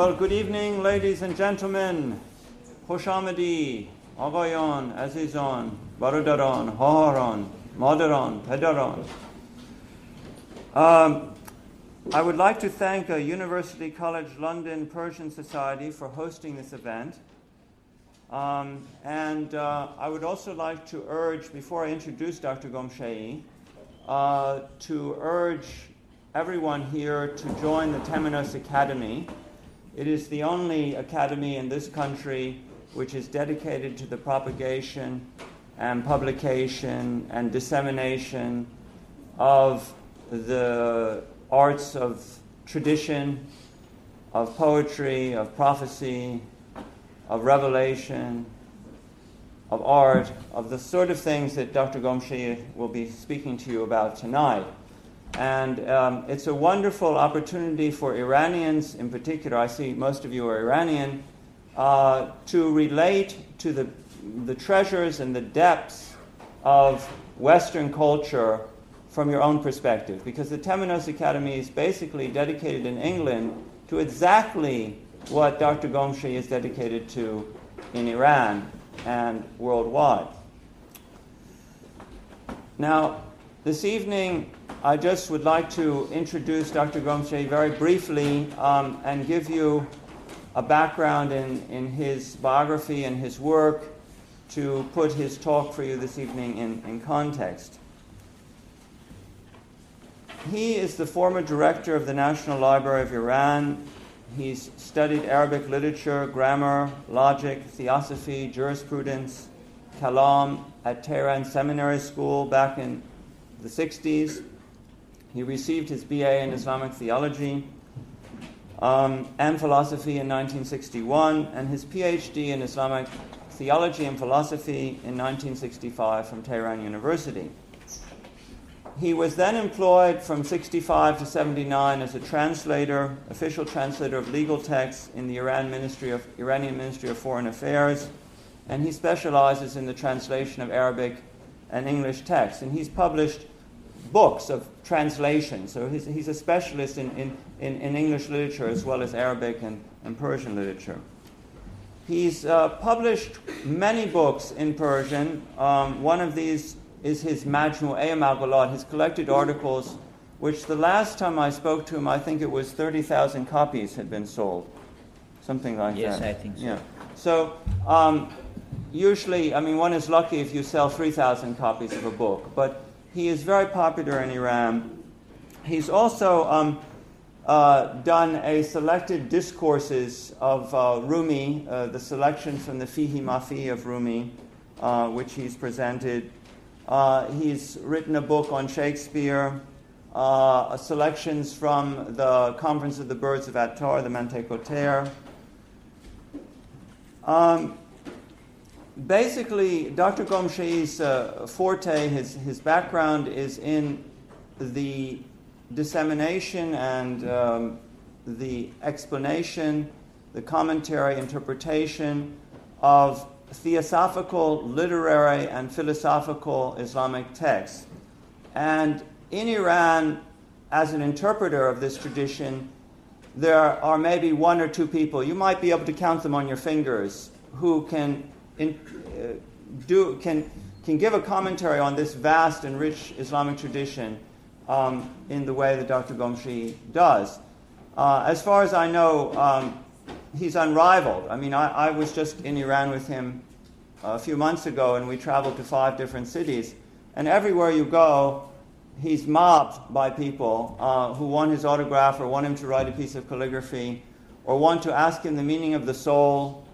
Well, good evening, ladies and gentlemen. Hoshamadi, Avayan, Azizon, Varadaran, Haharan, Madaran, Pedaran. Um, I would like to thank uh, University College London Persian Society for hosting this event. Um, and uh, I would also like to urge, before I introduce Dr. Gomshei, uh, to urge everyone here to join the Temenos Academy. It is the only academy in this country which is dedicated to the propagation and publication and dissemination of the arts of tradition, of poetry, of prophecy, of revelation, of art, of the sort of things that Dr. Gomshei will be speaking to you about tonight. And um, it's a wonderful opportunity for Iranians, in particular, I see most of you are Iranian, uh, to relate to the, the treasures and the depths of Western culture from your own perspective. Because the Temenos Academy is basically dedicated in England to exactly what Dr. Gomshei is dedicated to in Iran and worldwide. Now, this evening, I just would like to introduce Dr. Gomshei very briefly um, and give you a background in, in his biography and his work to put his talk for you this evening in, in context. He is the former director of the National Library of Iran. He's studied Arabic literature, grammar, logic, theosophy, jurisprudence, kalam at Tehran Seminary School back in the 60s. He received his BA in Islamic theology um, and philosophy in 1961, and his PhD in Islamic theology and philosophy in 1965 from Tehran University. He was then employed from 65 to 79 as a translator, official translator of legal texts in the Iran Ministry of, Iranian Ministry of Foreign Affairs, and he specializes in the translation of Arabic and English texts. And he's published books of translation, so he's, he's a specialist in, in, in, in, English literature as well as Arabic and, and Persian literature. He's uh, published many books in Persian. Um, one of these is his Majmu'e Maqalat, his collected articles, which the last time I spoke to him, I think it was 30,000 copies had been sold. Something like yes, that. Yes, I think so. Yeah. So, um, usually, I mean, one is lucky if you sell 3,000 copies of a book, but he is very popular in Iran. He's also um, uh, done a selected discourses of uh, Rumi, uh, the selection from the Fihi Mafi of Rumi, uh, which he's presented uh, he's written a book on Shakespeare, uh, selections from the Conference of the Birds of Attar, the Mantiq ut-Tayr. Um, basically, Dr. Gomshei's uh, forte, his, his background is in the dissemination and um, the explanation, the commentary, interpretation of theosophical, literary, and philosophical Islamic texts. And in Iran, as an interpreter of this tradition, there are maybe one or two people, you might be able to count them on your fingers, who can, in, uh, do, can, can give a commentary on this vast and rich Islamic tradition um, in the way that Dr. Gomshei does. Uh, as far as I know, um, he's unrivaled. I mean, I, I, was just in Iran with him a few months ago, and we traveled to five different cities. And everywhere you go, he's mobbed by people uh, who want his autograph or want him to write a piece of calligraphy or want to ask him the meaning of the soul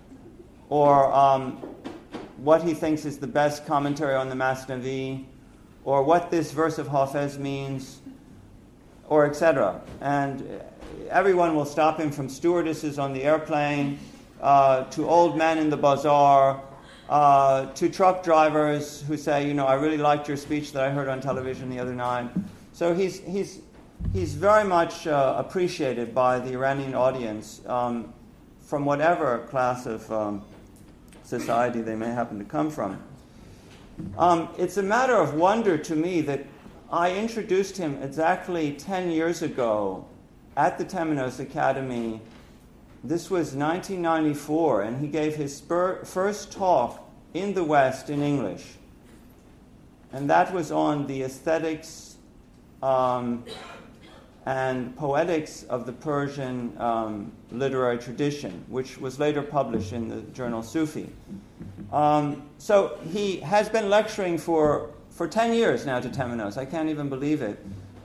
or um, what he thinks is the best commentary on the Masnavi or what this verse of Hafez means or etc. And everyone will stop him from stewardesses on the airplane uh, to old men in the bazaar uh, to truck drivers who say, you know, I really liked your speech that I heard on television the other night. So he's, he's, he's very much uh, appreciated by the Iranian audience um, from whatever class of um, society they may happen to come from. Um, it's a matter of wonder to me that I introduced him exactly 10 years ago at the Temenos Academy this was 1994, and he gave his spur- first talk in the West in English. And that was on the aesthetics um, and poetics of the Persian um, literary tradition, which was later published in the journal Sufi. Um, so he has been lecturing for, for 10 years now to Temenos. I can't even believe it.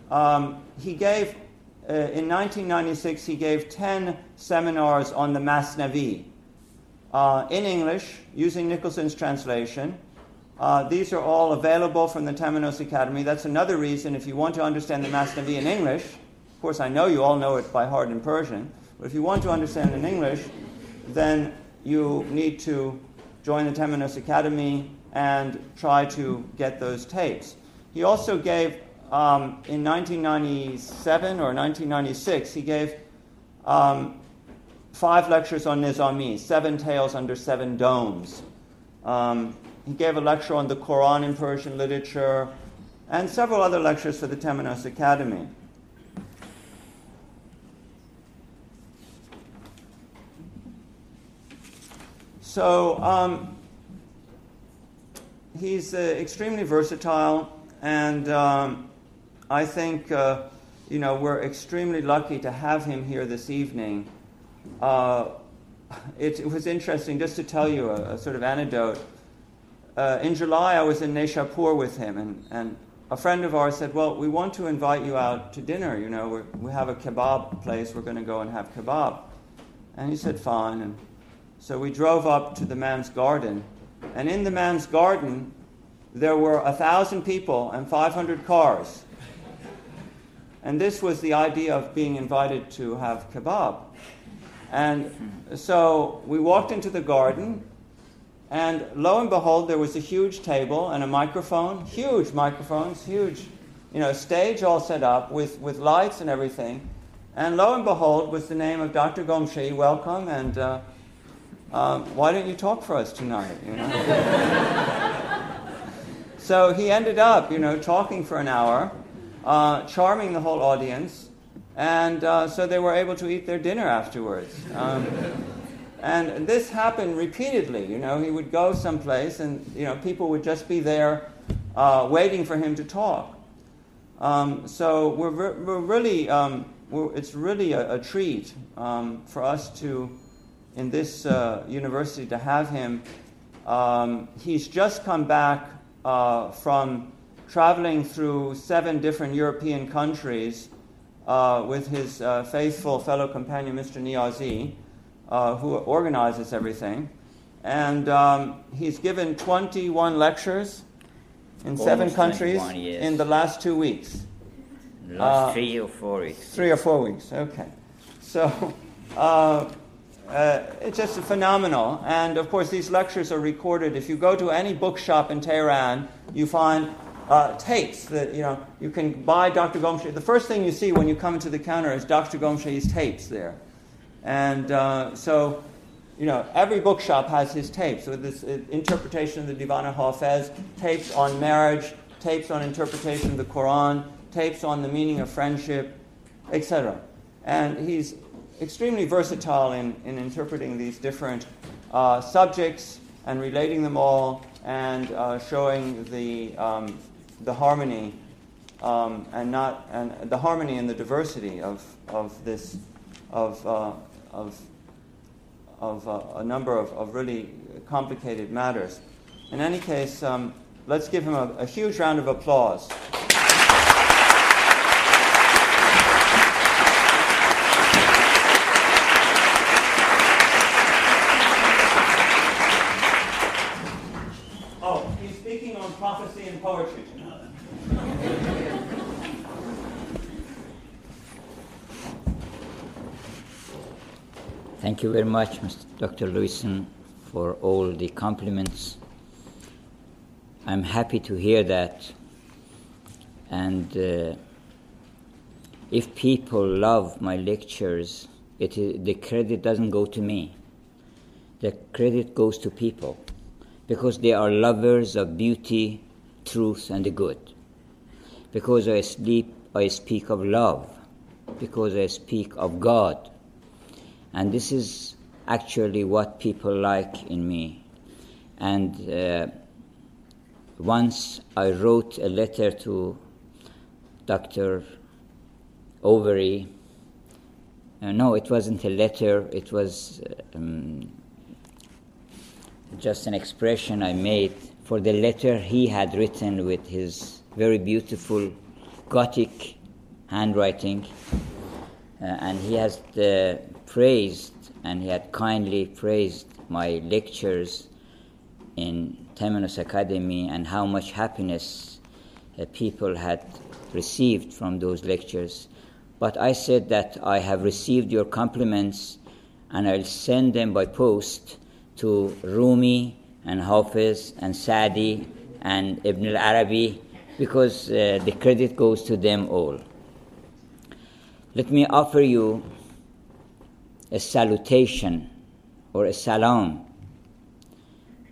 Um, he gave uh, in 1996, he gave 10 seminars on the Masnavi uh, in English using Nicholson's translation. Uh, these are all available from the Temenos Academy. That's another reason if you want to understand the Masnavi in English, of course, I know you all know it by heart in Persian, but if you want to understand in English, then you need to join the Temenos Academy and try to get those tapes. He also gave um, in 1997 or 1996, he gave um, five lectures on Nizami, Seven Tales Under Seven Domes. Um, he gave a lecture on the Quran in Persian literature, and several other lectures for the Temenos Academy. So um, he's uh, extremely versatile, and um, I think, uh, you know, we're extremely lucky to have him here this evening. Uh, it, it, was interesting, just to tell you a, a sort of anecdote. Uh, in July, I was in Nishapur with him, and, and a friend of ours said, Well, we want to invite you out to dinner. You know, we have a kebab place, we're going to go and have kebab. And he said, Fine. And so we drove up to the man's garden, and in the man's garden, there were a thousand people and 500 cars. And this was the idea of being invited to have kebab. And so we walked into the garden, and lo and behold, there was a huge table and a microphone, huge microphones, huge, you know, stage all set up with, with lights and everything. And lo and behold, was the name of Dr. Gomshei, welcome, and uh, um, why don't you talk for us tonight? You know? so he ended up, you know, talking for an hour uh, charming the whole audience, and uh, so they were able to eat their dinner afterwards. Um, and this happened repeatedly. You know, he would go someplace, and you know, people would just be there uh, waiting for him to talk. Um, so we're, re- we're really, um, we're, it's really a, a treat um, for us to, in this uh, university, to have him. Um, he's just come back uh, from traveling through seven different European countries uh, with his uh, faithful fellow companion, Mr. Niazi, uh, who organizes everything. And um, he's given 21 lectures in Almost seven countries in the last two weeks. Last uh, three or four weeks. Three or four weeks, okay. So uh, it's just phenomenal. And of course, these lectures are recorded. If you go to any bookshop in Tehran, you find uh, tapes that you know you can buy Dr. Gomshei. The first thing you see when you come to the counter is Dr. Gomshei's tapes there, and uh, so you know every bookshop has his tapes with this uh, interpretation of the Divan Hafez, tapes on marriage, tapes on interpretation of the Quran, tapes on the meaning of friendship, etc. And he's extremely versatile in, in interpreting these different uh, subjects and relating them all and uh, showing the um, the harmony um, and not and the harmony and the diversity of of this of uh, of of uh, a number of, of really complicated matters. In any case, um, let's give him a, a huge round of applause. Oh, he's speaking on prophecy and poetry. Thank you very much, Mr. Dr. Lewisohn, for all the compliments. I'm happy to hear that. And uh, if people love my lectures, it is, the credit doesn't go to me. The credit goes to people because they are lovers of beauty, truth, and the good. Because I, sleep, I speak of love, because I speak of God And this is actually what people like in me. And uh, once I wrote a letter to Dr. Overy. Uh, no, it wasn't a letter, it was um, just an expression I made for the letter he had written with his very beautiful Gothic handwriting. Uh, and he has uh, praised and he had kindly praised my lectures in Temenos Academy and how much happiness uh, people had received from those lectures. But I said that I have received your compliments and I'll send them by post to Rumi and Hafiz and Sadi and Ibn al Arabi because uh, the credit goes to them all. Let me offer you a salutation or a salam,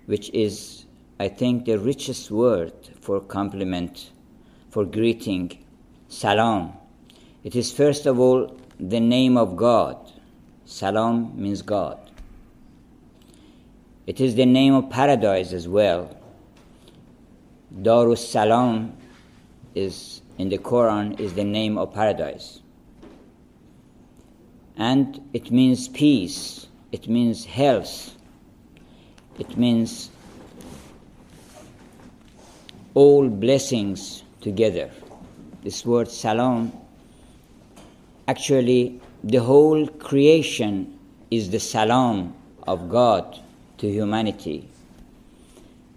which is, I think, the richest word for compliment, for greeting. Salam. It is first of all the name of God. Salam means God. It is the name of paradise as well. Darus Salam is in the Quran is the name of paradise. And it means peace, it means health, it means all blessings together. This word salam, actually, the whole creation is the salam of God to humanity.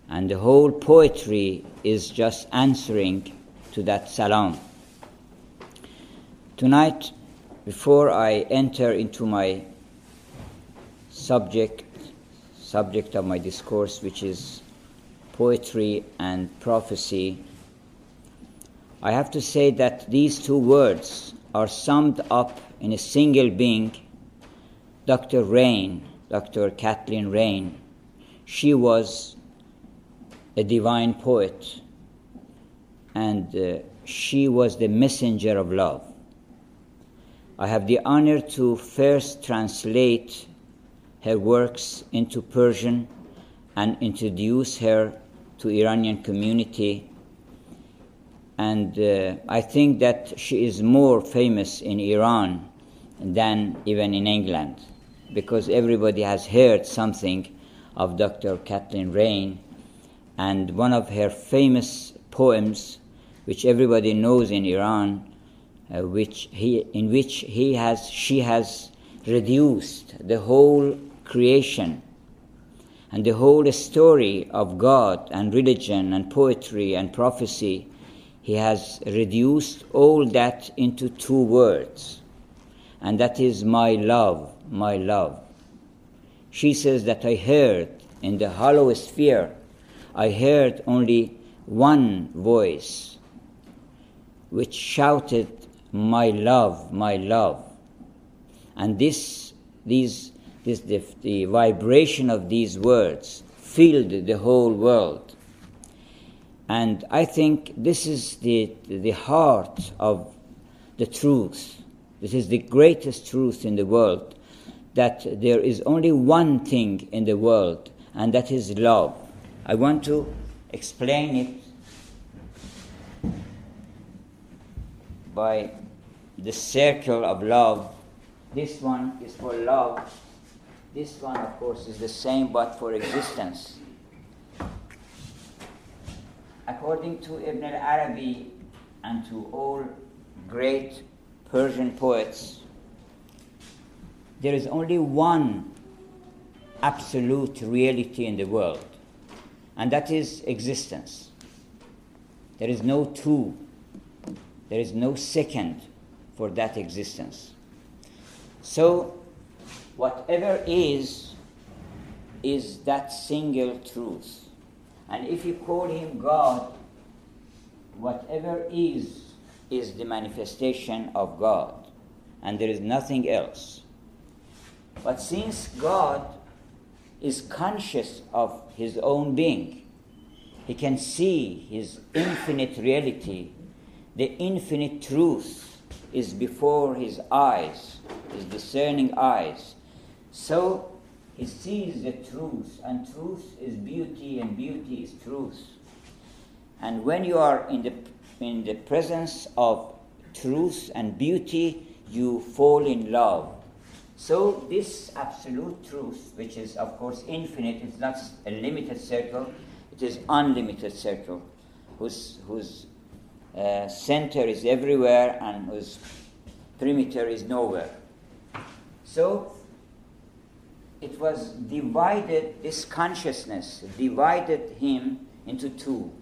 And the whole poetry is just answering to that salam. Tonight, before I enter into my subject, subject of my discourse, which is poetry and prophecy, I have to say that these two words are summed up in a single being, Dr. Raine, Dr. Kathleen Raine. She was a divine poet, and uh, she was the messenger of love. I have the honor to first translate her works into Persian and introduce her to Iranian community. And uh, I think that she is more famous in Iran than even in England because everybody has heard something of Dr. Kathleen Raine. And one of her famous poems, which everybody knows in Iran, uh, which he, in which he has, she has reduced the whole creation and the whole story of God and religion and poetry and prophecy, he has reduced all that into two words, and that is my love, my love. She says that I heard in the hollow sphere, I heard only one voice which shouted, My love, my love. And this, these this, the, the vibration of these words filled the whole world. And I think this is the, the heart of the truth. This is the greatest truth in the world that there is only one thing in the world, and that is love. I want to explain it by the circle of love. This one is for love this one, of course, is the same but for existence. According to Ibn al Arabi and to all great Persian poets, there is only one absolute reality in the world, and that is existence. There is no two, there is no second for that existence. So, whatever is, is that single truth. And if you call him God, whatever is, is the manifestation of God, and there is nothing else. But since God is conscious of his own being, he can see his infinite reality, the infinite truth is before his eyes, his discerning eyes So he sees the truth, and truth is beauty, and beauty is truth. And when you are in the, in the presence of truth and beauty, you fall in love. So, this absolute truth, which is of course infinite, it's not a limited circle, it is unlimited circle, whose, whose uh, center is everywhere and whose perimeter is nowhere. So, it was divided, this consciousness divided him into two,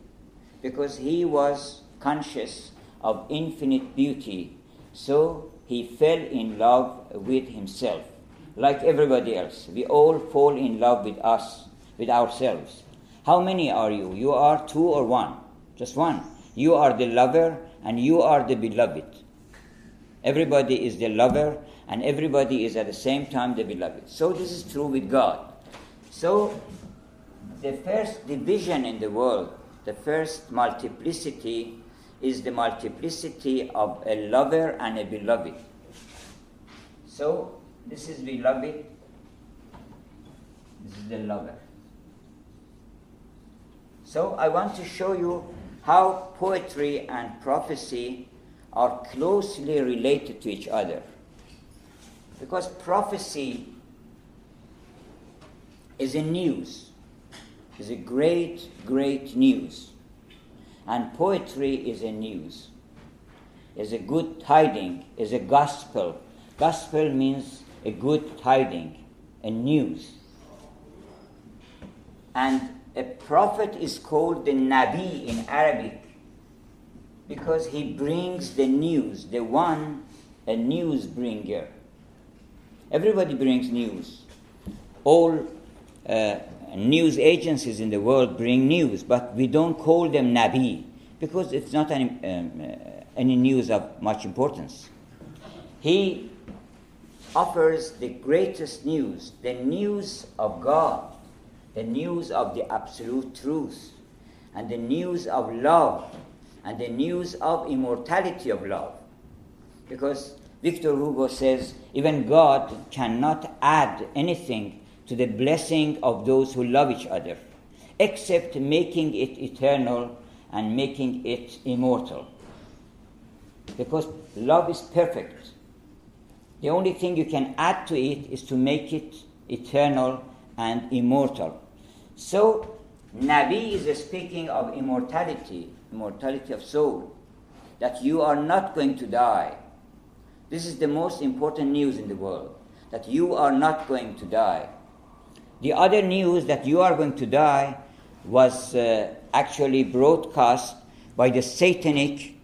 because he was conscious of infinite beauty. So he fell in love with himself, like everybody else. We all fall in love with us, with ourselves. How many are you? You are two or one? Just one. You are the lover and you are the beloved. Everybody is the lover and everybody is at the same time the beloved. So this is true with God. So the first division in the world, the first multiplicity is the multiplicity of a lover and a beloved. So this is beloved, this is the lover. So I want to show you how poetry and prophecy are closely related to each other. Because prophecy is a news, is a great, great news. And poetry is a news, is a good tiding, is a gospel. Gospel means a good tiding, a news. And a prophet is called the Nabi in Arabic because he brings the news, the one, a news bringer. Everybody brings news. All uh, news agencies in the world bring news, but we don't call them Nabi because it's not any, um, uh, any news of much importance. He offers the greatest news, the news of God, the news of the absolute truth, and the news of love, and the news of immortality of love. Because Victor Hugo says, even God cannot add anything to the blessing of those who love each other, except making it eternal and making it immortal. Because love is perfect. The only thing you can add to it is to make it eternal and immortal. So, Nabi is speaking of immortality, immortality of soul, that you are not going to die. This is the most important news in the world, that you are not going to die. The other news that you are going to die was uh, actually broadcast by the satanic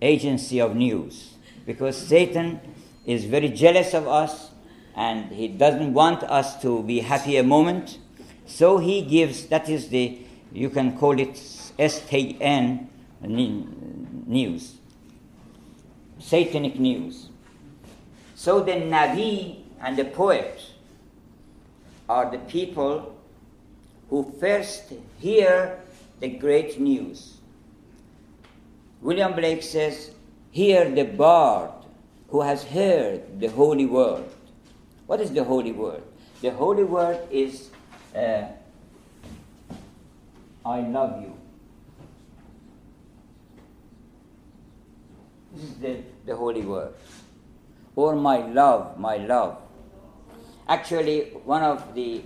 agency of news, because Satan is very jealous of us and he doesn't want us to be happy a moment. So he gives, that is the, you can call it STN news, satanic news. So the Nabi and the poet are the people who first hear the great news. William Blake says, Hear the bard who has heard the holy word. What is the holy word? The holy word is uh, I love you. This is the, the holy word. Or my love, my love. Actually, one of the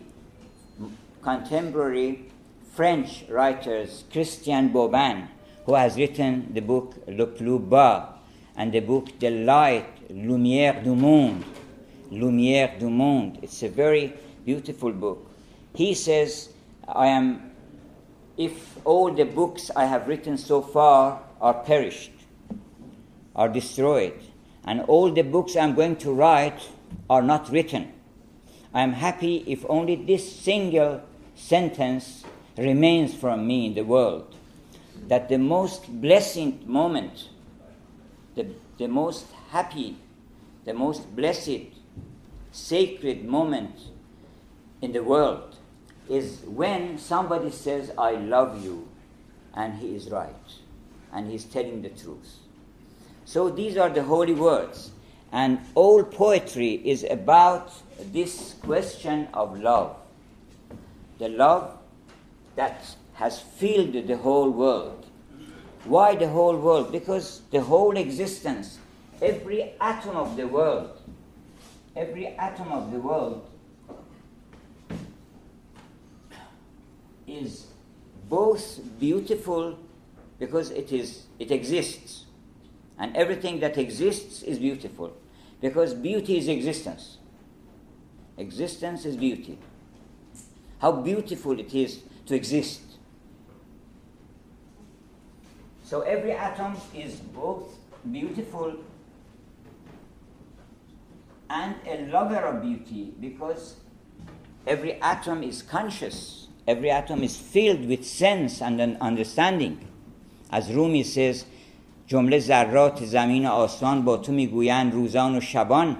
contemporary French writers, Christian Bobin, who has written the book Le Plus Bas and the book The Light, Lumière du Monde, Lumière du Monde. It's a very beautiful book. He says, I am, if all the books I have written so far are perished, are destroyed, and all the books I'm going to write are not written, I am happy if only this single sentence remains from me in the world. That the most blessed moment, the, the most happy, the most blessed, sacred moment in the world is when somebody says, I love you, and he is right, and he's telling the truth. So these are the holy words. And all poetry is about this question of love. The love that has filled the whole world. Why the whole world? Because the whole existence, every atom of the world, every atom of the world is both beautiful because it is it exists and everything that exists is beautiful. Because beauty is existence. Existence is beauty. How beautiful it is to exist. So every atom is both beautiful and a lover of beauty because every atom is conscious. Every atom is filled with sense and an understanding. As Rumi says جمله ذرات زمین و آسمان با تو می‌گویند روزان و شبان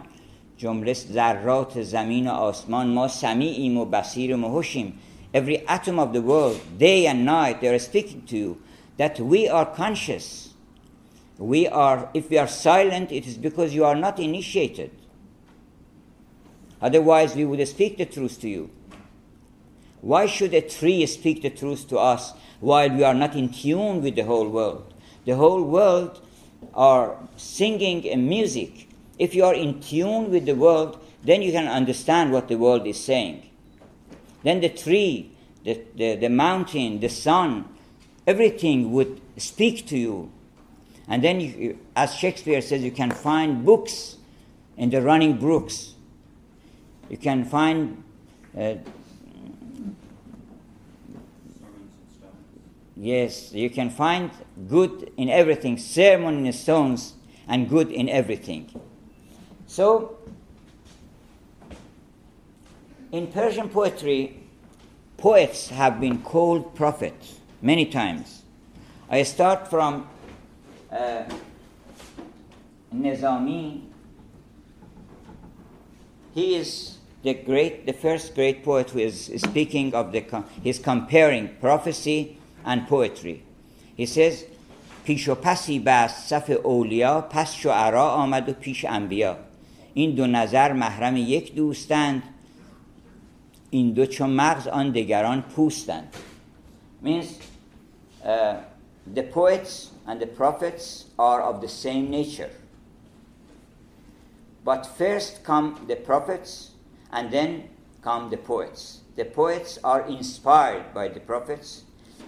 جمله ذرات زمین و آسمان ما سمیعیم و بصیریم و هوشیم every atom of the world day and night they are speaking to you that we are conscious we are if we are silent it is because you are not initiated otherwise we would speak the truth to you why should a tree speak the truth to us while we are not in tune with the whole world the whole world are singing a music. If you are in tune with the world, then you can understand what the world is saying. Then the tree, the, the, the mountain, the sun, everything would speak to you. And then, you, as Shakespeare says, you can find books in the running brooks. You can find uh, Yes, you can find good in everything, sermon in stones, and good in everything. So, in Persian poetry, poets have been called prophets many times. I start from uh, Nizami. He is the great, the first great poet who is speaking of the, he's comparing prophecy and poetry. He says, پیش و پسی بست صف اولیا پس شعرا آمد و پیش انبیا این دو نظر محرم یک دوستند این دو چون مغز آن دگران پوستند means uh, the poets and the prophets are of the same nature but first come the prophets and then come the poets the poets are inspired by the prophets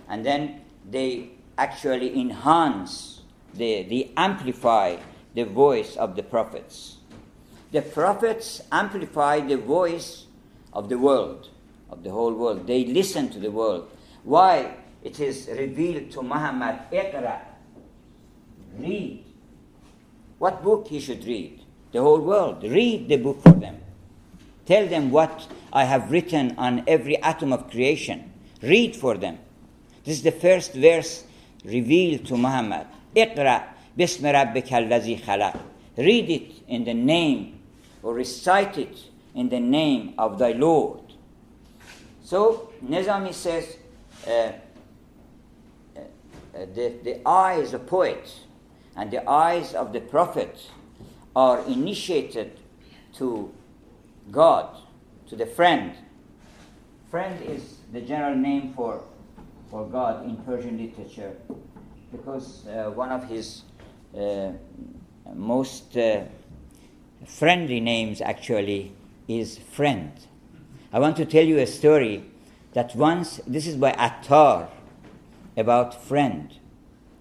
and then they actually enhance, they, they amplify the voice of the prophets. The prophets amplify the voice of the world, of the whole world. They listen to the world. Why? It is revealed to Muhammad, Iqra, read. What book he should read? The whole world. Read the book for them. Tell them what I have written on every atom of creation. Read for them. This is the first verse revealed to Muhammad. Iqra bism rabbikal khalaq. Read it in the name or recite it in the name of thy Lord. So Nizami says uh, uh, the, the eye is poet and the eyes of the prophet are initiated to God, to the friend. Friend is the general name for for God in Persian literature because uh, one of his uh, most uh, friendly names actually is friend. I want to tell you a story that once, this is by Attar about friend.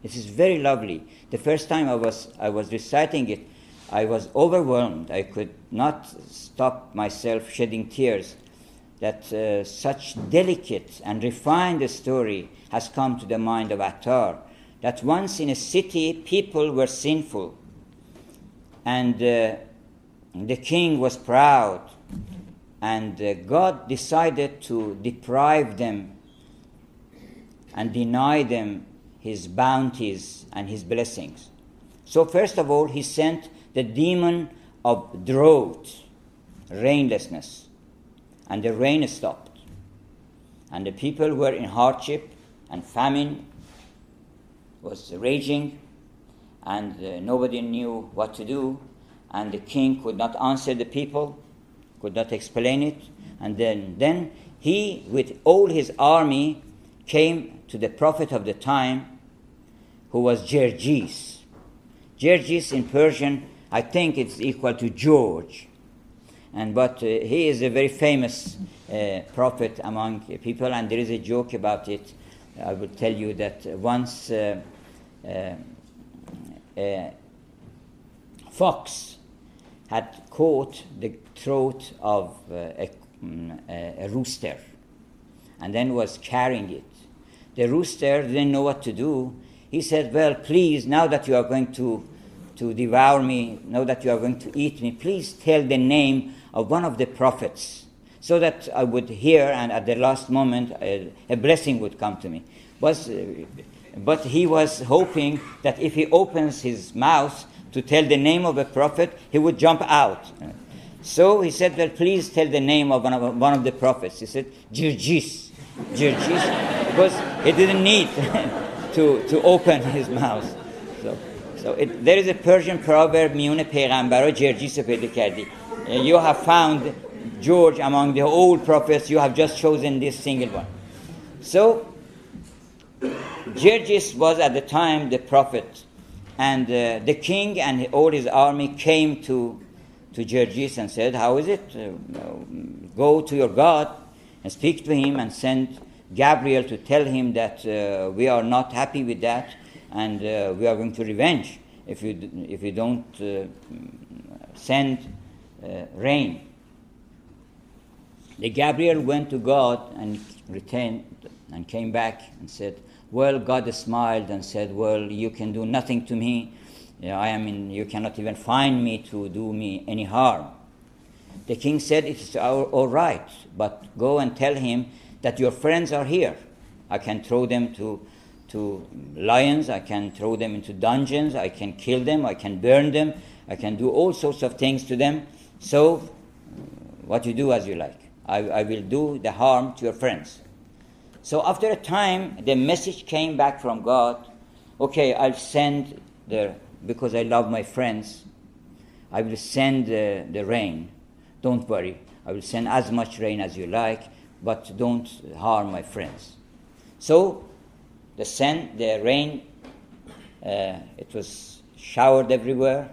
This is very lovely. The first time I was, I was reciting it, I was overwhelmed. I could not stop myself shedding tears that uh, such delicate and refined a story has come to the mind of Attar. That once in a city, people were sinful, and uh, the king was proud, and uh, God decided to deprive them and deny them his bounties and his blessings. So, first of all, he sent the demon of drought, rainlessness and the rain stopped. And the people were in hardship, and famine was raging, and uh, nobody knew what to do. and the king could not answer the people, could not explain it. And then, then he, with all his army, came to the prophet of the time, who was Jerjes. Jerjes in Persian, I think it's equal to George. And but uh, he is a very famous uh, prophet among people, and there is a joke about it. I will tell you that once uh, a fox had caught the throat of a, mm, a rooster, and then was carrying it. The rooster didn't know what to do. He said, Well, please, now that you are going to, to devour me, know that you are going to eat me, please tell the name of one of the prophets so that I would hear and at the last moment a, a blessing would come to me. Was, uh, but he was hoping that if he opens his mouth to tell the name of a prophet, he would jump out. So he said, Well, please tell the name of one of, one of the prophets. He said, Jirjis. Jirjis, because he didn't need to, to open his mouth. So, so it, there is a Persian proverb, میون پیغمبرا جرجیس پیدا کردی. You have found George among the old prophets, you have just chosen this single one. So, Jerjes was at the time the prophet, and uh, the king and all his army came to, to Jerjes and said, How is it? Uh, go to your God and speak to him and send Gabriel to tell him that uh, we are not happy with that and uh, we are going to revenge if you, if you don't uh, send uh, rain. The Gabriel went to God and returned and came back and said, Well, God smiled and said, Well, you can do nothing to me. I am in, you cannot even find me to do me any harm. The king said, It's all right, but go and tell him that your friends are here. I can throw them to, to lions, I can throw them into dungeons, I can kill them, I can burn them, I can do all sorts of things to them. So, what you do as you like. I, I will do the harm to your friends. So, after a time, the message came back from God okay, I'll send the, because I love my friends, I will send the, the rain. Don't worry. I will send as much rain as you like, but don't harm my friends. So the send, the rain, uh, it was showered everywhere,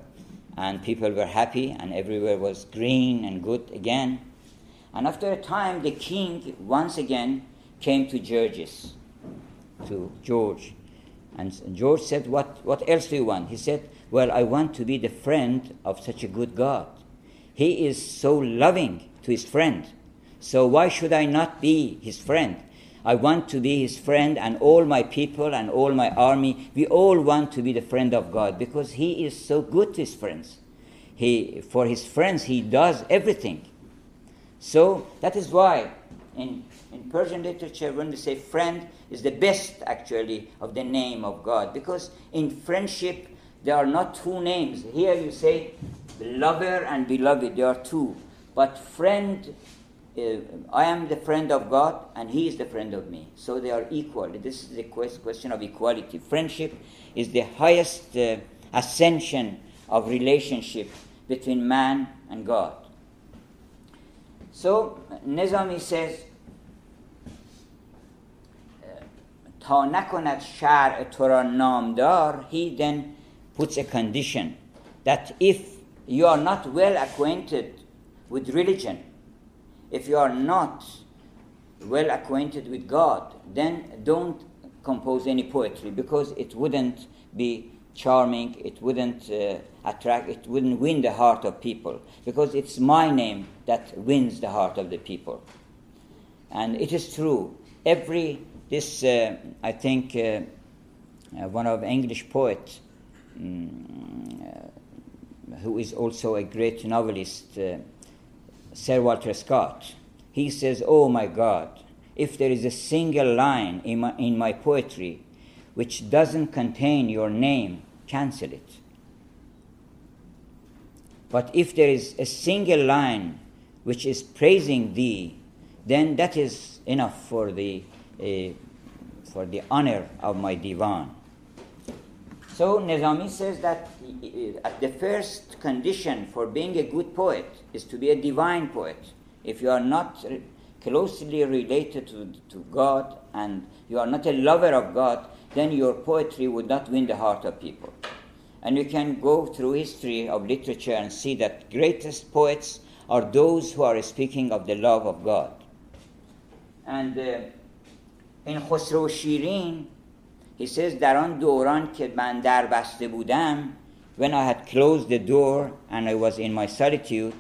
and people were happy, and everywhere was green and good again. And after a time, the king once again came to Georges, to George, and George said, "What? What else do you want?" He said, "Well, I want to be the friend of such a good God." He is so loving to his friend. So why should I not be his friend? I want to be his friend, and all my people and all my army, we all want to be the friend of God because he is so good to his friends. He, for his friends, he does everything. So that is why in, in Persian literature, when we say friend, is the best actually of the name of God because in friendship, there are not two names. Here you say lover and beloved, there are two. But friend, I am the friend of God and he is the friend of me. So they are equal. This is the question of equality. Friendship is the highest uh, ascension of relationship between man and God. So Nizami says, تا نکند شرع تو را نامدار he then puts a condition that if you are not well acquainted with religion, if you are not well acquainted with God, then don't compose any poetry because it wouldn't be charming, it wouldn't uh, attract, it wouldn't win the heart of people because it's my name that wins the heart of the people. And it is true. Every, this, uh, I think, uh, uh one of English poets, um, who is also a great novelist, uh, Sir Walter Scott, he says, Oh my God, if there is a single line in my, in my poetry which doesn't contain your name, cancel it. But if there is a single line which is praising thee, then that is enough for the, uh, for the honor of my divan. So Nizami says that the first condition for being a good poet is to be a divine poet. If you are not closely related to, to God and you are not a lover of God, then your poetry would not win the heart of people. And you can go through history of literature and see that greatest poets are those who are speaking of the love of God. And uh, in Khosrow Shirin, he says در آن دوران که من در بسته بودم when I had closed the door and I was in my solitude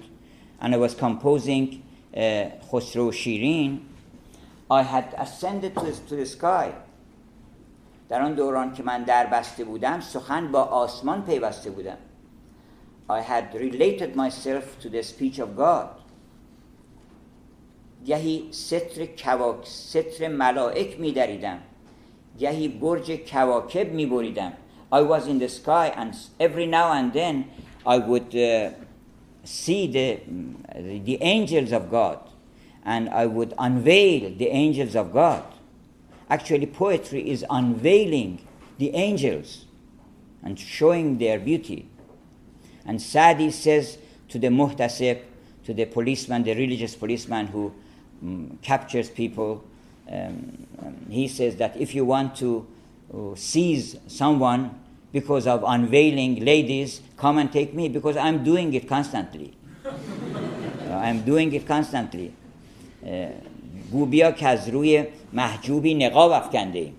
and I was composing uh, Khosrow Shirin I had ascended to, to the sky در آن دوران که من در بسته بودم سخن با آسمان پیوسته بودم I had related myself to the speech of God گهی ستر کواک ستر ملائک می دریدم گهی برج کواکب می بریدم I was in the sky and every now and then I would uh, see the, the angels of God and I would unveil the angels of God. Actually, poetry is unveiling the angels and showing their beauty. And Sadi says to the muhtasib, to the policeman, the religious policeman who um, captures people, um, he says that if you want to uh, seize someone because of unveiling ladies, come and take me because I'm doing it constantly. uh, I'm doing it constantly. گو بیا که از روی محجوبی نقاب افکنده ایم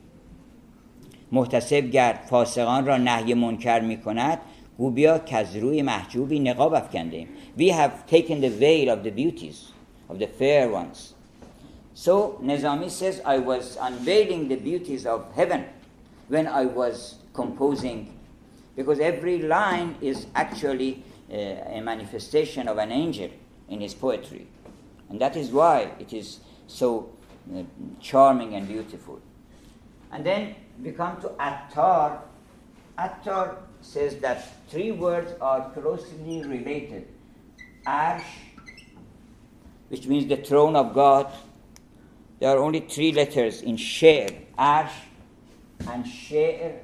محتسب گر فاسقان را نهی منکر می کند گو بیا که از روی محجوبی نقاب افکنده ایم We have taken the veil of the beauties, of the fair ones. So Nizami says, I was unveiling the beauties of heaven when I was composing, because every line is actually uh, a manifestation of an angel in his poetry. And that is why it is so uh, charming and beautiful. And then we come to Attar. Attar says that three words are closely related. Arsh, which means the throne of God. There are only three letters in Sher. Arsh and Sher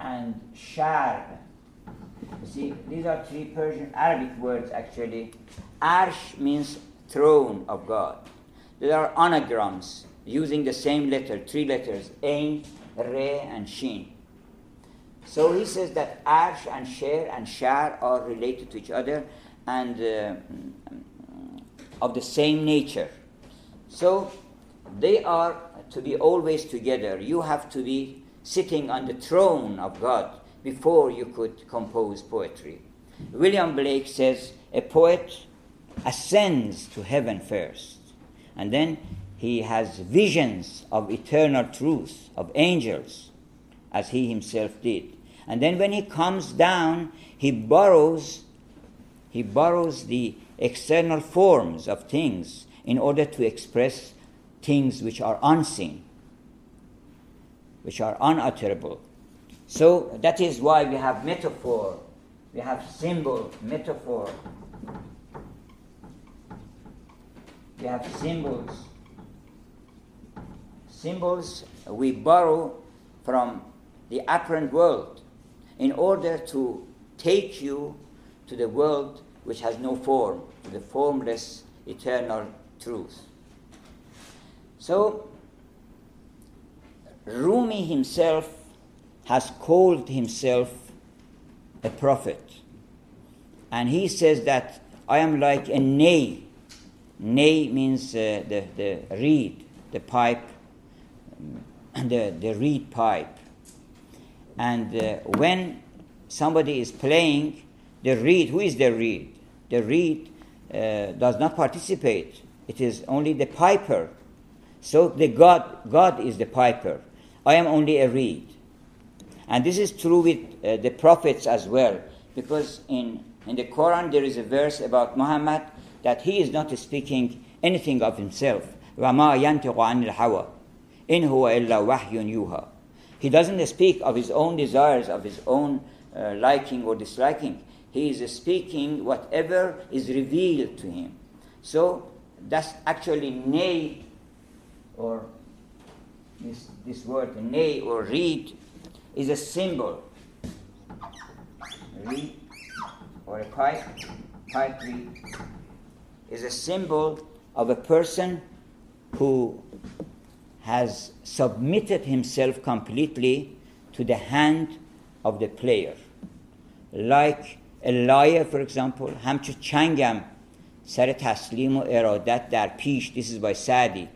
and Shar. You see, these are three Persian Arabic words actually. Arsh means throne of God. There are anagrams using the same letter, three letters, Ain, Re, and Shin. So he says that Arsh and Sher and Shar are related to each other and uh, of the same nature. So they are to be always together. You have to be sitting on the throne of God before you could compose poetry. William Blake says a poet ascends to heaven first, and then he has visions of eternal truth, of angels, as he himself did. And then when he comes down, he borrows he borrows the external forms of things in order to express things which are unseen, which are unutterable. So that is why we have metaphor, we have symbol, metaphor, we have symbols. Symbols we borrow from the apparent world in order to take you to the world which has no form, to the formless, eternal truth. So, Rumi himself has called himself a prophet. And he says that I am like a ney. Ney means uh, the, the reed, the pipe, the, the reed pipe. And uh, when somebody is playing the reed, who is the reed? The reed uh, does not participate. It is only the piper. So the God, God is the piper. I am only a reed. And this is true with uh, the prophets as well, because in, in the Quran there is a verse about Muhammad that he is not speaking anything of himself. وَمَا يَنْتِقُ عَنِ الْحَوَى إِنْ هُوَ إِلَّا وَحْيٌ يُوحَى He doesn't speak of his own desires, of his own uh, liking or disliking. He is speaking whatever is revealed to him. So that's actually nay or this, this word nay or "reed" is a symbol. Reed or a pipe, pipe reed, is a symbol of a person who has submitted himself completely to the hand of the player. Like a lyre, for example, همچو چنگم سر تسلیم Erodat Dar در This is by Sadi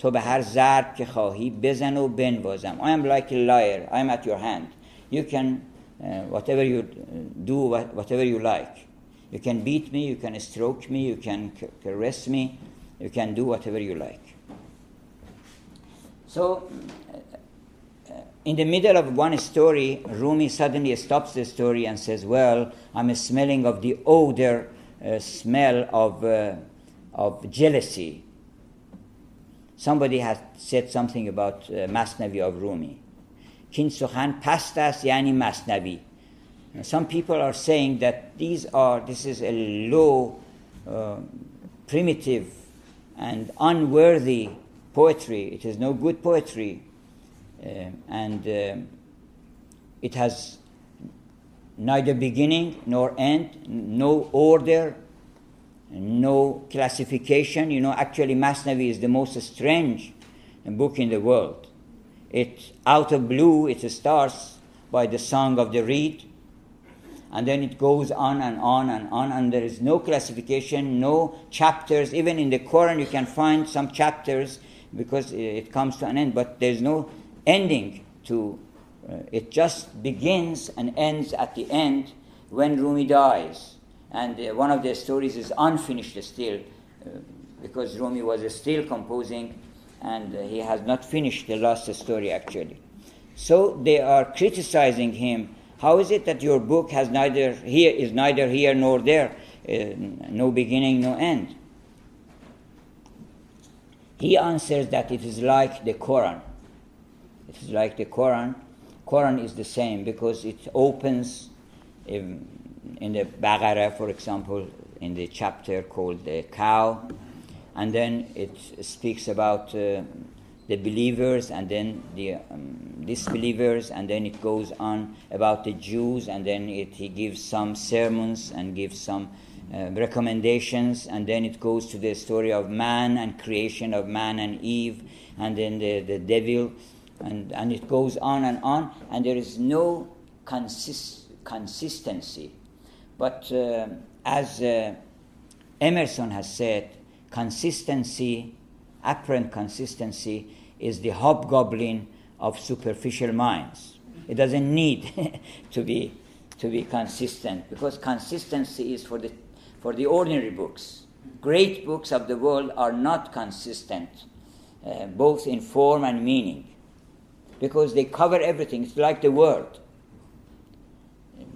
تو به هر ضرب که خواهی بزن و بنوازم. I am like a lyre. I am at your hand. You can uh, whatever you do whatever you like. You can beat me you can stroke me you can caress me you can do whatever you like. So uh, uh, in the middle of one story rumi suddenly stops the story and says well i'm smelling of the odor uh, smell of, uh, of jealousy somebody has said something about uh, Masnavi of Rumi. Kin Sukhan pastas yani Masnavi. Some people are saying that these are this is a low, uh, primitive, and unworthy poetry. It is no good poetry, uh, and uh, it has neither beginning nor end, no order, no classification. You know, actually, Masnavi is the most strange book in the world. It out of blue, it starts by the song of the reed, and then it goes on and on and on, and there is no classification, no chapters. Even in the Quran, you can find some chapters because it comes to an end, but there's no ending to uh, it. Just begins and ends at the end when Rumi dies and uh, one of their stories is unfinished still, uh, because Rumi was still composing, and uh, he has not finished the last story actually. So they are criticizing him. How is it that your book has neither here is neither here nor there, no beginning, no end? He answers that it is like the Quran. It is like the Quran. Quran is the same because it opens. Um, in the Baqarah, for example, in the chapter called the cow, and then it speaks about uh, the believers and then the um, disbelievers, and then it goes on about the Jews, and then it, he gives some sermons and gives some uh, recommendations, and then it goes to the story of man and creation of man and Eve, and then the, the devil, and, and it goes on and on, and there is no consist- consistency but uh, as uh, Emerson has said, consistency, apparent consistency, is the hobgoblin of superficial minds. It doesn't need to be to be consistent because consistency is for the for the ordinary books. Great books of the world are not consistent, uh, both in form and meaning, because they cover everything. It's like the word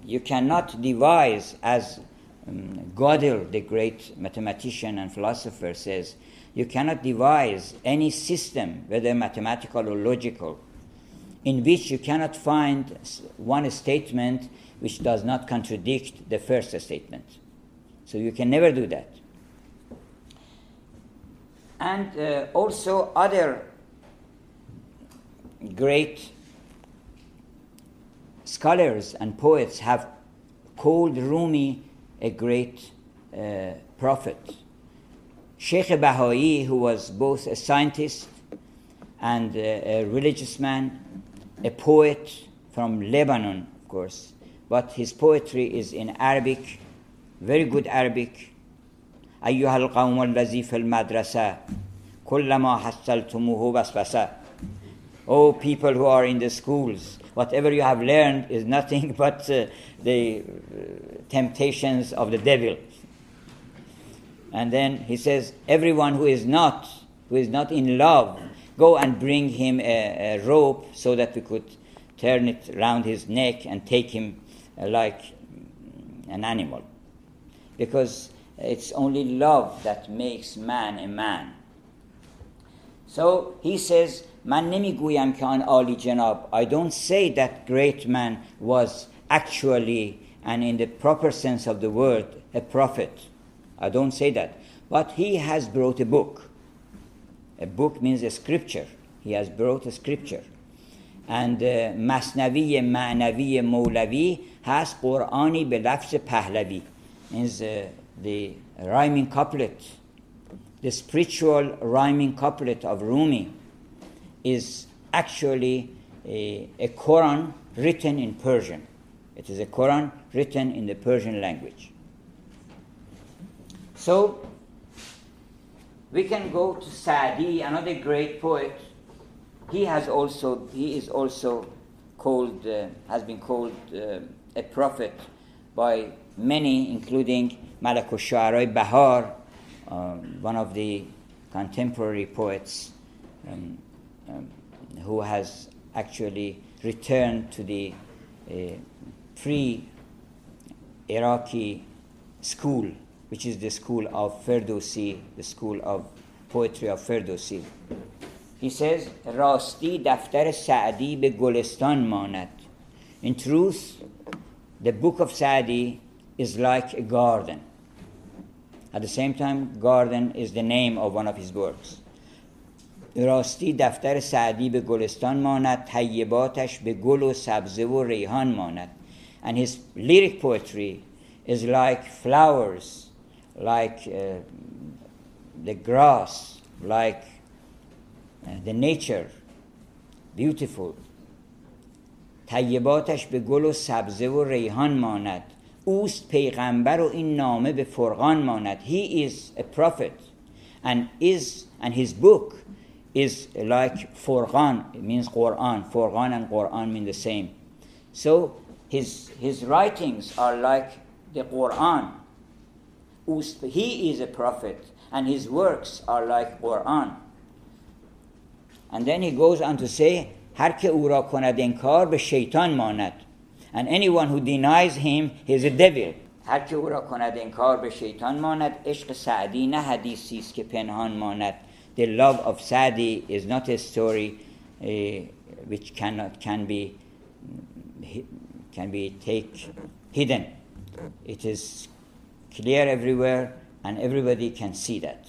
you cannot devise, as um, Gödel, the great mathematician and philosopher, says, you cannot devise any system, whether mathematical or logical, in which you cannot find one statement which does not contradict the first statement. So you can never do that. And uh, also, other great scholars and poets have called Rumi a great uh, prophet. Sheikh Bahai, who was both a scientist and a, a religious man, a poet from Lebanon, of course, but his poetry is in Arabic, very good Arabic. أيها القوم الذي في المدرسة كلما حصلتموه بسبسة Oh people who are in the schools, whatever you have learned is nothing but uh, the uh, temptations of the devil. And then he says, everyone who is not, who is not in love, go and bring him a, a rope so that we could turn it around his neck and take him uh, like an animal. Because it's only love that makes man a man. So he says, من نمیگویم که آن عالی جناب I don't say that great man was actually and in the proper sense of the word a prophet I don't say that but he has brought a book a book means a scripture He has brought a scripture. And uh, مصنوی معنوی مولوی هست قرآنی به لفظ پهلوی means uh, the rhyming couplet the spiritual rhyming couplet of Rumi is actually a, a Quran written in Persian. It is a Quran written in the Persian language. So we can go to Sa'di, another great poet. He has also he is also called uh, has been called uh, a prophet by many, including Malak al Bahar, um, one of the contemporary poets um, um, who has actually returned to the uh, pre Iraqi school, which is the school of Ferdowsi, the school of poetry of Ferdowsi. He says, Rasti daftar Sa'di be Gulistan manat. In truth, the book of Sa'di is like a garden. At the same time, garden is the name of one of his works. راستی دفتر سعدی به گلستان ماند طیباتش به گل و سبزه و ریحان ماند. And his lyric poetry is like flowers like uh, the grass like uh, the nature. Beautiful. طیباتش به گل و سبزه و ریحان ماند. اوست پیغمبر و این نامه به فرقان ماند. He is a prophet and is and his book is like Furqan it means Quran Furqan and Quran mean the same so his his writings are like the Quran he is a prophet and his works are like Quran and then he goes on to say هر که او را کند انکار به شیطان ماند and anyone who denies him he is a devil هر که او را کند انکار به شیطان ماند عشق سعدی نه حدیثی است که پنهان ماند the love of Sadi is not a story uh, which cannot can be can be take hidden it is clear everywhere and everybody can see that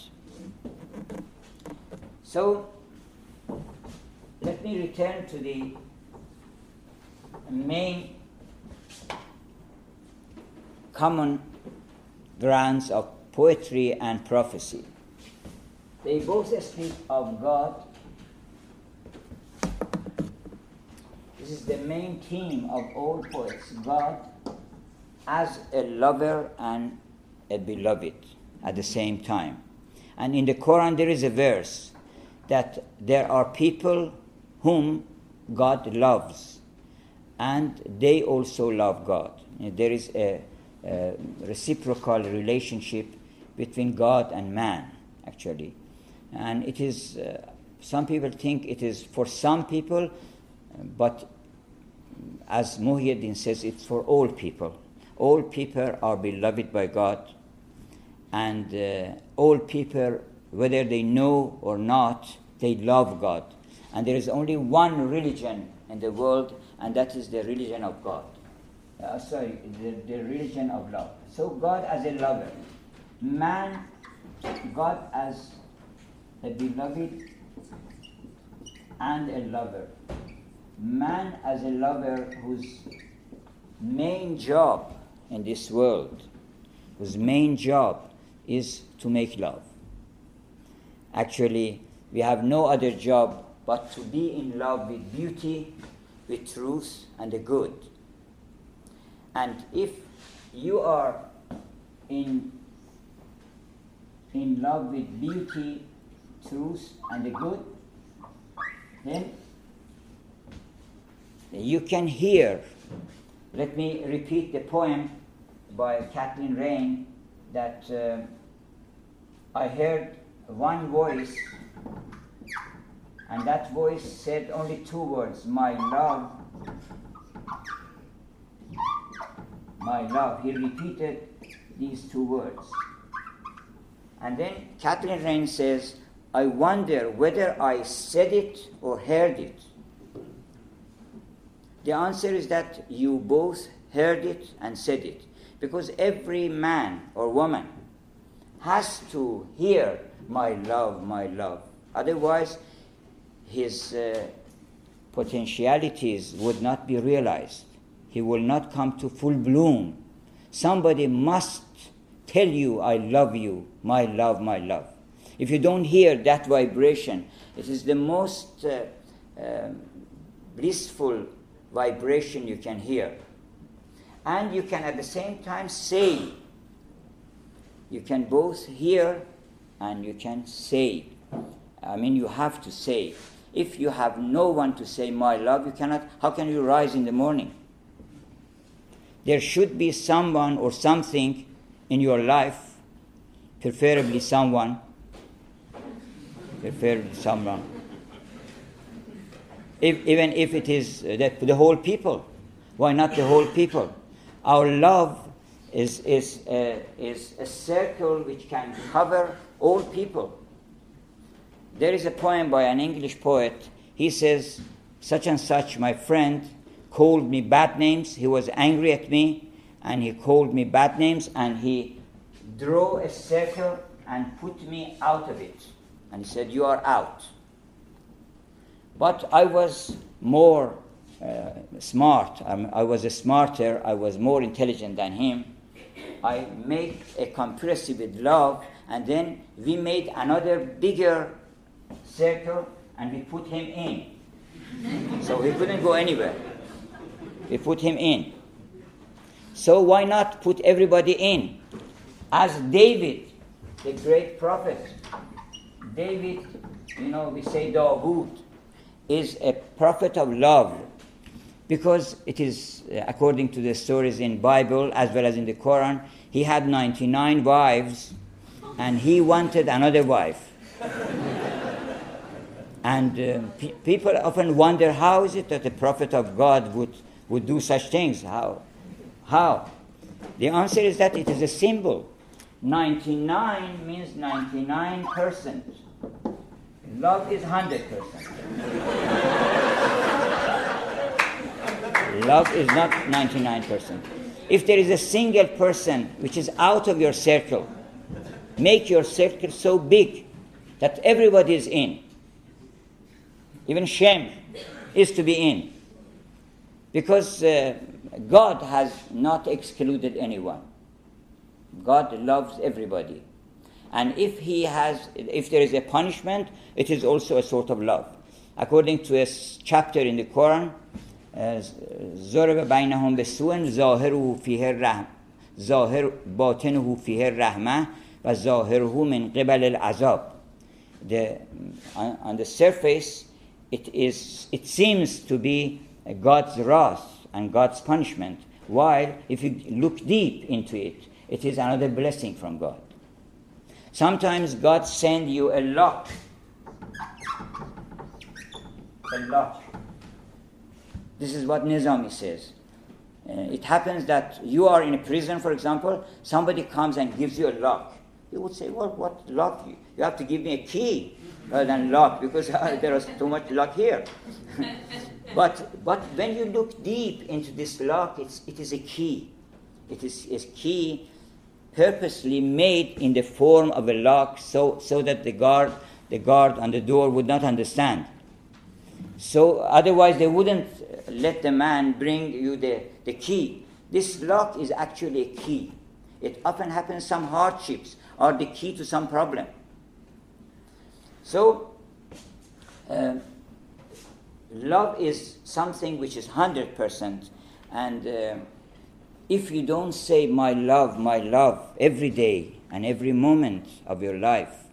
so let me return to the main common grounds of poetry and prophecy. They both speak of God. This is the main theme of all poets God as a lover and a beloved at the same time. And in the Quran, there is a verse that there are people whom God loves, and they also love God. There is a uh, reciprocal relationship between God and man, actually. And it is, uh, some people think it is for some people, but as Muhyiddin says, it's for all people. All people are beloved by God, and uh, all people, whether they know or not, they love God. And there is only one religion in the world, and that is the religion of God uh, sorry, the, the religion of love. So God as a lover, man, God as a beloved and a lover. Man as a lover whose main job in this world, whose main job is to make love. Actually, we have no other job but to be in love with beauty, with truth, and the good. And if you are in, in love with beauty, truth, and the good, then you can hear. Let me repeat the poem by Kathleen Raine that uh, I heard one voice, and that voice said only two words My love my love. He repeated these two words. And then Kathleen Raine says, I wonder whether I said it or heard it. The answer is that you both heard it and said it. Because every man or woman has to hear, My love, my love. Otherwise, his uh, potentialities would not be realized. He will not come to full bloom. Somebody must tell you, I love you, my love, my love. If you don't hear that vibration, it is the most uh, uh, blissful vibration you can hear. And you can at the same time say, you can both hear and you can say. I mean, you have to say. If you have no one to say, my love, you cannot, how can you rise in the morning? There should be someone or something in your life, preferably someone, preferably someone, if, even if it is the, the whole people. Why not the whole people? Our love is, is, uh, is a circle which can cover all people. There is a poem by an English poet. He says, Such and such, my friend, called me bad names. He was angry at me and he called me bad names and he drew a circle and put me out of it. And he said, You are out. But I was more uh, smart. I'm, i was a smarter. I was more intelligent than him. I made a conspiracy with love, and then we made another bigger circle, and we put him in. so he couldn't go anywhere. We put him in. So why not put everybody in? As David, the great prophet, David, you know, we say Dawood, is a prophet of love because it is uh, according to the stories in bible as well as in the quran he had 99 wives and he wanted another wife. And uh, pe- people often wonder how is it that a prophet of god would, would do such things? How? How? The answer is that it is a symbol. 99 means 99 percent love is 100 percent Love is not 99%. If there is a single person which is out of your circle, make your circle so big that everybody is in. Even shame is to be in. Because uh, God has not excluded anyone. God loves everybody. And if he has if there is a punishment, it is also a sort of love. According to a chapter in the Quran, ضرب بینهم به سوء ظاهره فیه الرحم ظاهر باطنه فیه الرحمه و ظاهره من قبل العذاب the, on, on the surface it is it seems to be God's wrath and God's punishment while if you look deep into it it is another blessing from God sometimes God send you a lock a lock this is what Nizami says. Uh, it happens that you are in a prison, for example, somebody comes and gives you a lock. You would say, well, what lock? You have to give me a key rather than lock because there is too much lock here. but, but when you look deep into this lock, it's, it is a key. It is a key purposely made in the form of a lock so, so that the guard, the guard on the door would not understand. So otherwise they wouldn't let the man bring you the, the key. This lock is actually a key. It often happens some hardships are the key to some problem. So uh, love is something which is 100% and uh, if you don't say my love, my love every day and every moment of your life,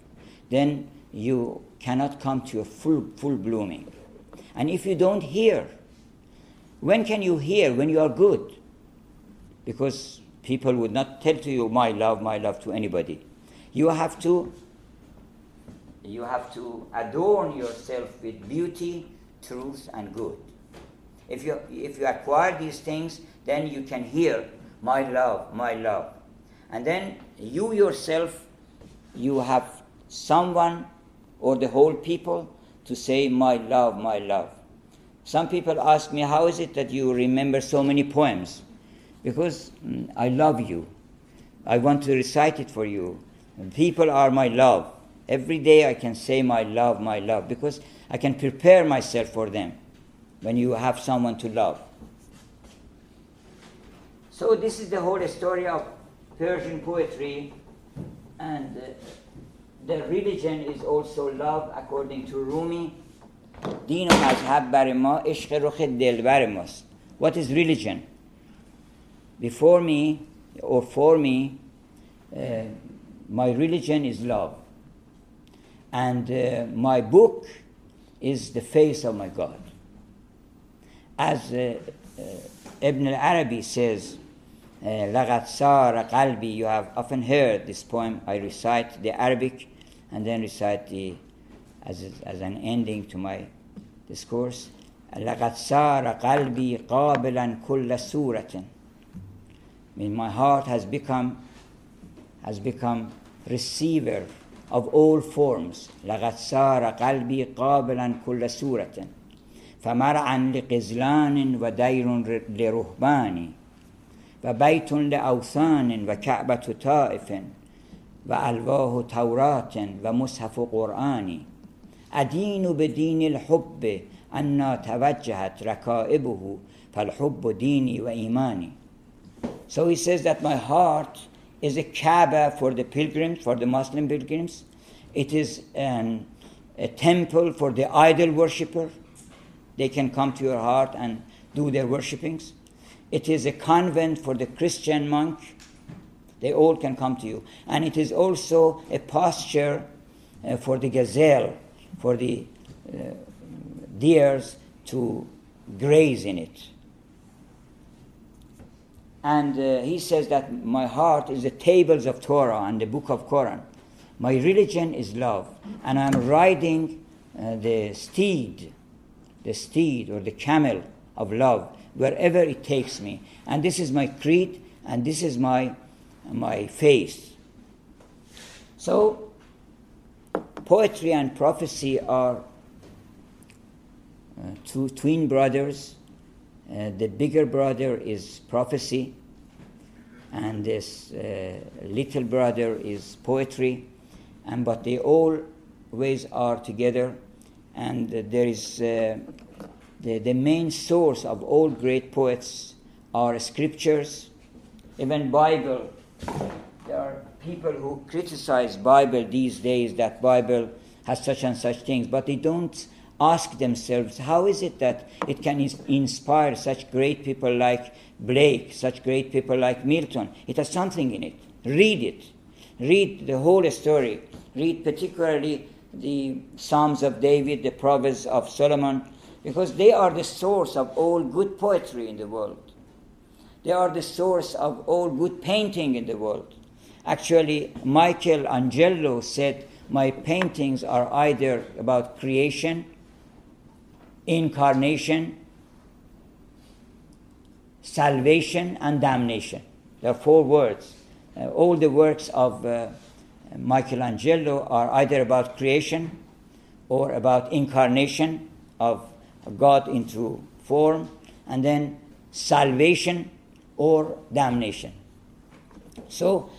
then you cannot come to a full, full blooming. And if you don't hear, when can you hear? When you are good. Because people would not tell to you, my love, my love to anybody. You have to you have to adorn yourself with beauty, truth, and good. If you, if you acquire these things, then you can hear, my love, my love. And then you yourself, you have someone or the whole people to say, My love, my love. Some people ask me, How is it that you remember so many poems? Because mm, I love you. I want to recite it for you. People are my love. Every day I can say my love, my love, because I can prepare myself for them when you have someone to love. So, this is the whole story of Persian poetry, and uh, the religion is also love according to Rumi. دین و مذهب بر ما عشق رخ دلبر ماست What is religion? Before me or for me, uh, my religion is love. And uh, my book is the face of my God. As uh, uh Ibn al-Arabi says, لَغَدْ سَارَ قَلْبِي You have often heard this poem. I recite the Arabic and then recite the as, as an ending to my discourse. لقد صار قلبي قابلا كل سورة. I mean, my heart has become has become receiver of all forms. لقد صار قلبي قابلا كل سورة. فمرعا لقزلان ودير لرهبان وبيت لأوثان وكعبة طائف وألواه توراة ومصحف قرآن أدين بدين الحب أن توجهت ركائبه فالحب ديني وإيماني So he says that my heart is a Kaaba for the pilgrims, for the Muslim pilgrims. It is an, a temple for the idol worshipper. They can come to your heart and do their worshipings. It is a convent for the Christian monk. They all can come to you. And it is also a pasture uh, for the gazelle for the uh, deers to graze in it. And uh, he says that my heart is the tables of Torah and the book of Quran. My religion is love, and I'm riding uh, the steed, the steed or the camel of love wherever it takes me. And this is my creed, and this is my my faith. So poetry and prophecy are uh, two twin brothers. Uh, the bigger brother is prophecy, and this uh, little brother is poetry, and but they always are together, and there is uh, the, the main source of all great poets are scriptures, even Bible. There are people who criticize Bible these days that Bible has such and such things, but they don't ask themselves how is it that it can inspire such great people like Blake, such great people like Milton. It has something in it. Read it. Read the whole story. Read particularly the Psalms of David, the Proverbs of Solomon, because they are the source of all good poetry in the world. They are the source of all good painting in the world. Actually, Michelangelo said, My paintings are either about creation, incarnation, salvation, and damnation. There are four words. Uh, all the works of uh, Michelangelo are either about creation or about incarnation of God into form, and then salvation or damnation. So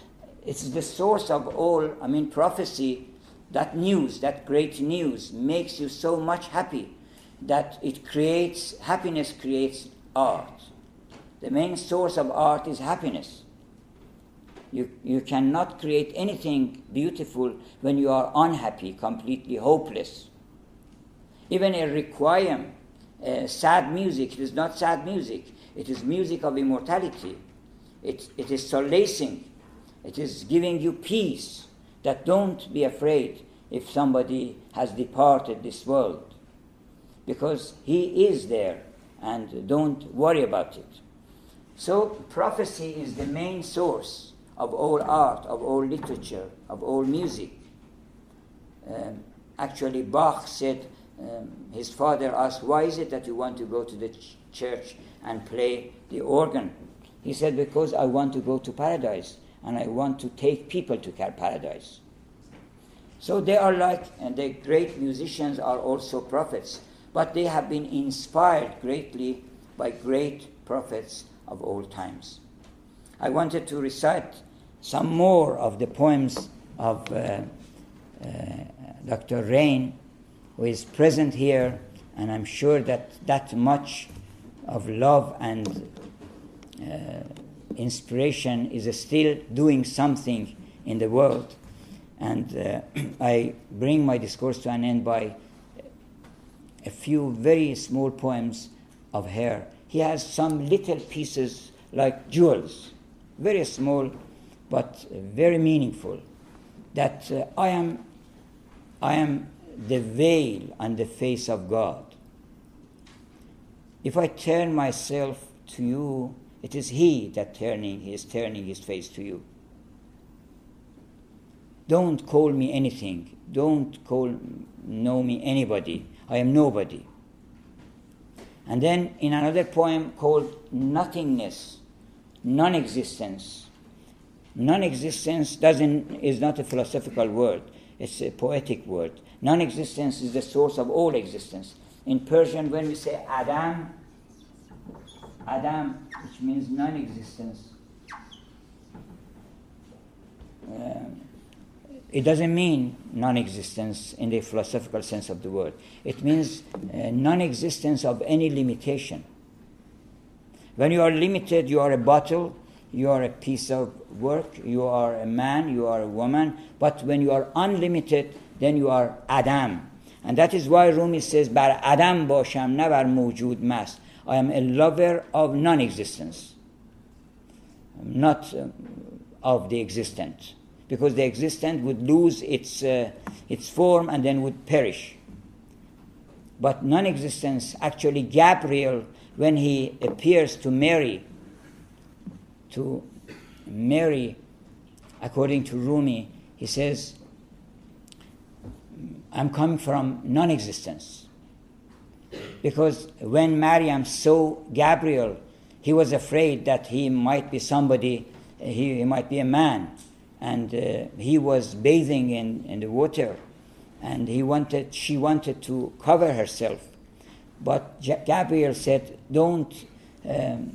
it's the source of all, I mean, prophecy. That news, that great news, makes you so much happy that it creates, happiness creates art. The main source of art is happiness. You, you cannot create anything beautiful when you are unhappy, completely hopeless. Even a requiem, sad music, it is not sad music, it is music of immortality. It, it is solacing it is giving you peace that don't be afraid if somebody has departed this world because he is there and don't worry about it. So, prophecy is the main source of all art, of all literature, of all music. Um, actually, Bach said, um, his father asked, Why is it that you want to go to the ch- church and play the organ? He said, Because I want to go to paradise and I want to take people to paradise. So they are like, and the great musicians are also prophets, but they have been inspired greatly by great prophets of old times. I wanted to recite some more of the poems of uh, uh, Dr. Raine, who is present here, and I'm sure that that much of love and uh, inspiration is still doing something in the world. And uh, I bring my discourse to an end by a few very small poems of her. He has some little pieces like jewels, very small but very meaningful. That uh, I am, I am the veil and the face of God. If I turn myself to you, it is He that turning He is turning His face to you. Don't call me anything. Don't call know me anybody. I am nobody. And then in another poem called Nothingness, non existence. Non existence doesn't, is not a philosophical word, it's a poetic word. Non existence is the source of all existence. In Persian, when we say Adam, Adam, which means non existence, um, it doesn't mean non existence in the philosophical sense of the word. It means uh, non existence of any limitation. When you are limited, you are a bottle, you are a piece of work, you are a man, you are a woman. But when you are unlimited, then you are Adam. And that is why Rumi says, Bar Adam basham, ne bar mujud mas. I am a lover of non existence, not uh, of the existent because the existent would lose its, uh, its form and then would perish. But non existence, actually, Gabriel, when he appears to Mary, to Mary, according to Rumi, he says, I'm coming from non existence. Because when Maryam saw Gabriel, he was afraid that he might be somebody, he, he might be a man. And uh, he was bathing in, in the water. And he wanted she wanted to cover herself but gabriel said don't um,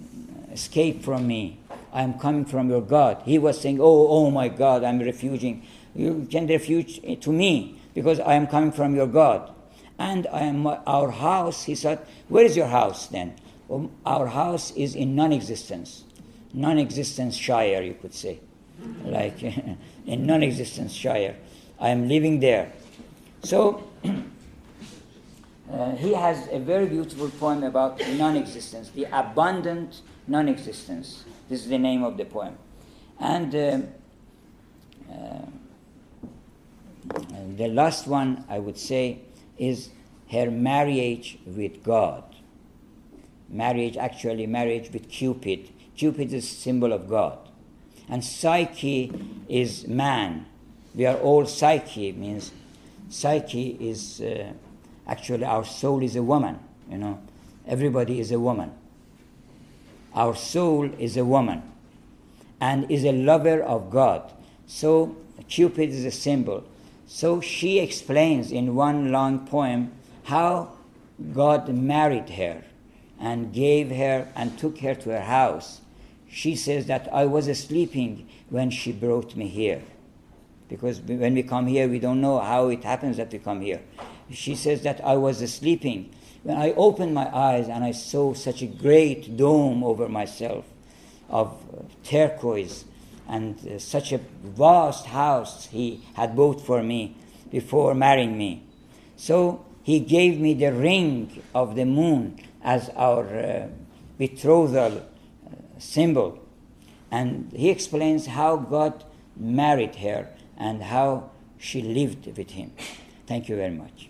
escape from me. I'm coming from your god. He was saying oh oh my god i'm refuging. You can refuge to me because i am coming from your god. And i am our house he said where is your house then? Well, our house is in non-existence. Non-existence shire you could say. Like in non existence Shire. I am living there. So, uh, he has a very beautiful poem about non existence, the abundant non existence. This is the name of the poem. And uh, uh, the last one, I would say, is her marriage with God. Marriage, actually, marriage with Cupid. Cupid is symbol of God. And psyche is man. We are all psyche, means psyche is uh, actually our soul is a woman, you know. Everybody is a woman. Our soul is a woman and is a lover of God. So Cupid is a symbol. So she explains in one long poem how God married her and gave her and took her to her house she says that I was sleeping when she brought me here. Because when we come here, we don't know how it happens that we come here. She says that I was sleeping. When I opened my eyes and I saw such a great dome over myself of turquoise and uh, such a vast house he had bought for me before marrying me. So he gave me the ring of the moon as our uh, betrothal symbol. And he explains how God married her and how she lived with him. Thank you very much.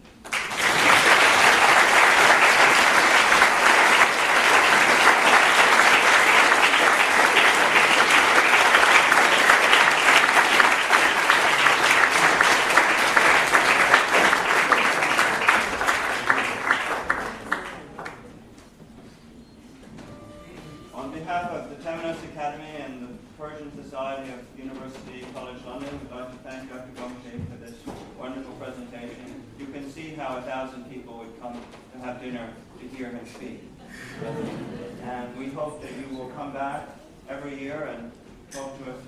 Come back every year and talk to us